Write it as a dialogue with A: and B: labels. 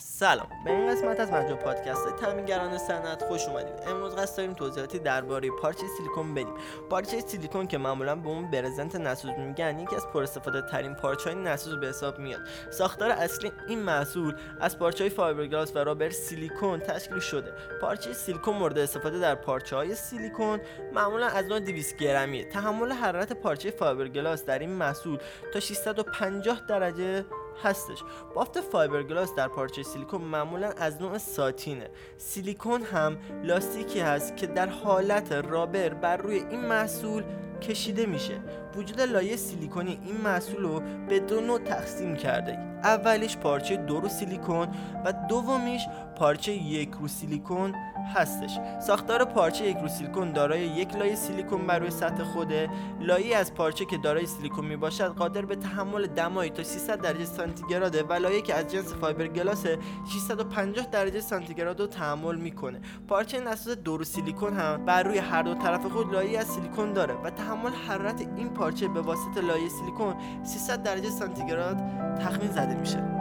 A: سلام به این قسمت از مجموعه پادکست تامینگران صنعت خوش اومدید. امروز قصد داریم توضیحاتی درباره پارچه سیلیکون بدیم. پارچه سیلیکون که معمولا به اون برزنت نسوز میگن یکی از پراستفاده ترین پارچه های نسوز به حساب میاد. ساختار اصلی این محصول از پارچه های فایبرگلاس و rubber سیلیکون تشکیل شده. پارچه سیلیکون مورد استفاده در پارچه های سیلیکون معمولا از نوع 200 گرمیه. تحمل حرارت پارچه فایبرگلاس در این محصول تا 650 درجه هستش. بافت فایبرگلاس در پارچه سیلیکون معمولا از نوع ساتینه. سیلیکون هم لاستیکی هست که در حالت rubber بر روی این محصول کشیده میشه. وجود لایه سیلیکونی این محصول رو به دو نوع تقسیم کرده. اولیش پارچه دو رو سیلیکون و دومیش پارچه یک رو سیلیکون هستش. ساختار پارچه یک رو سیلیکون دارای یک لایه سیلیکون بر روی سطح خوده. لایه از پارچه که دارای سیلیکون می باشد قادر به تحمل دمایی تا 300 درجه سانتیگراده و لایه که از جنس فایبرگلاس 650 درجه سانتیگراد رو تحمل می‌کنه. پارچه نسوز دو رو سیلیکون هم بر روی هر دو طرف خود لایه از سیلیکون داره و تحمل حرارت این پارچه به واسطه لایه سیلیکون 300 درجه سانتیگراد تخمین زده میشه.